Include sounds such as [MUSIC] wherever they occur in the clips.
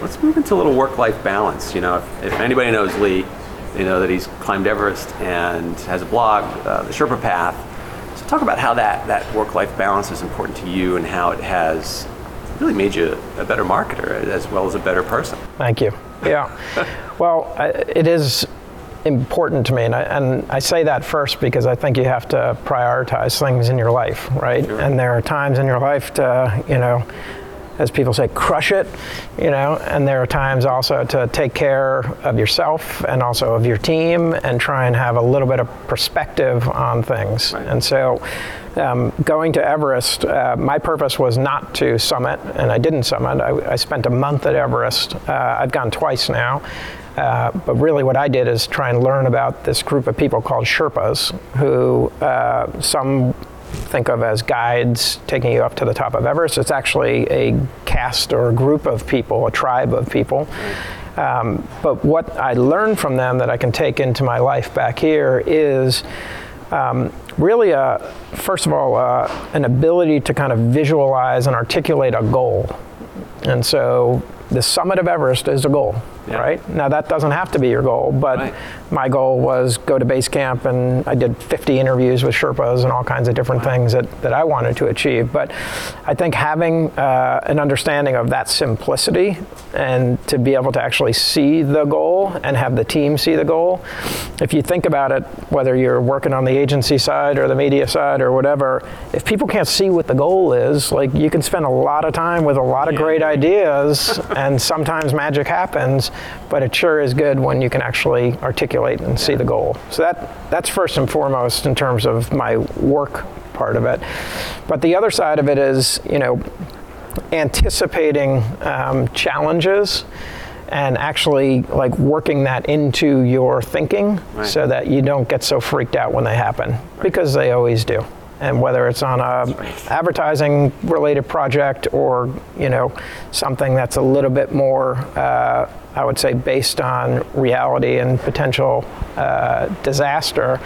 let's move into a little work-life balance. You know, if, if anybody knows Lee, they know that he's climbed Everest and has a blog, uh, the Sherpa Path. So talk about how that, that work-life balance is important to you and how it has really made you a better marketer as well as a better person. Thank you. Yeah. [LAUGHS] well, I, it is important to me, and I, and I, say that first because I think you have to prioritize things in your life, right? Sure. And there are times in your life to, you know, as people say, crush it, you know, and there are times also to take care of yourself and also of your team and try and have a little bit of perspective on things. Right. And so, um, going to Everest, uh, my purpose was not to summit, and I didn't summit. I, I spent a month at Everest. Uh, I've gone twice now. Uh, but really, what I did is try and learn about this group of people called Sherpas, who uh, some think of as guides taking you up to the top of Everest. It's actually a caste or a group of people, a tribe of people. Um, but what I learned from them that I can take into my life back here is um, really, a, first of all, uh, an ability to kind of visualize and articulate a goal. And so the summit of Everest is a goal yeah. right? Now that doesn't have to be your goal, but right. my goal was go to base camp and I did 50 interviews with Sherpas and all kinds of different wow. things that, that I wanted to achieve. But I think having uh, an understanding of that simplicity and to be able to actually see the goal and have the team see the goal, if you think about it, whether you're working on the agency side or the media side or whatever, if people can't see what the goal is, like you can spend a lot of time with a lot of yeah. great ideas and sometimes magic happens but it sure is good when you can actually articulate and see the goal. So that that's first and foremost in terms of my work part of it. But the other side of it is, you know, anticipating um, challenges and actually like working that into your thinking right. so that you don't get so freaked out when they happen right. because they always do and whether it's on a advertising related project or you know something that's a little bit more uh, I would say based on reality and potential uh, disaster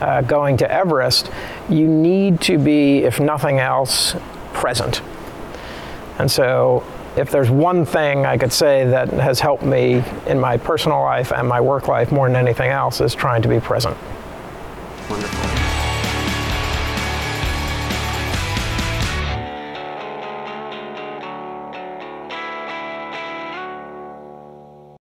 uh, going to Everest you need to be if nothing else present and so if there's one thing I could say that has helped me in my personal life and my work life more than anything else is trying to be present. Wonderful.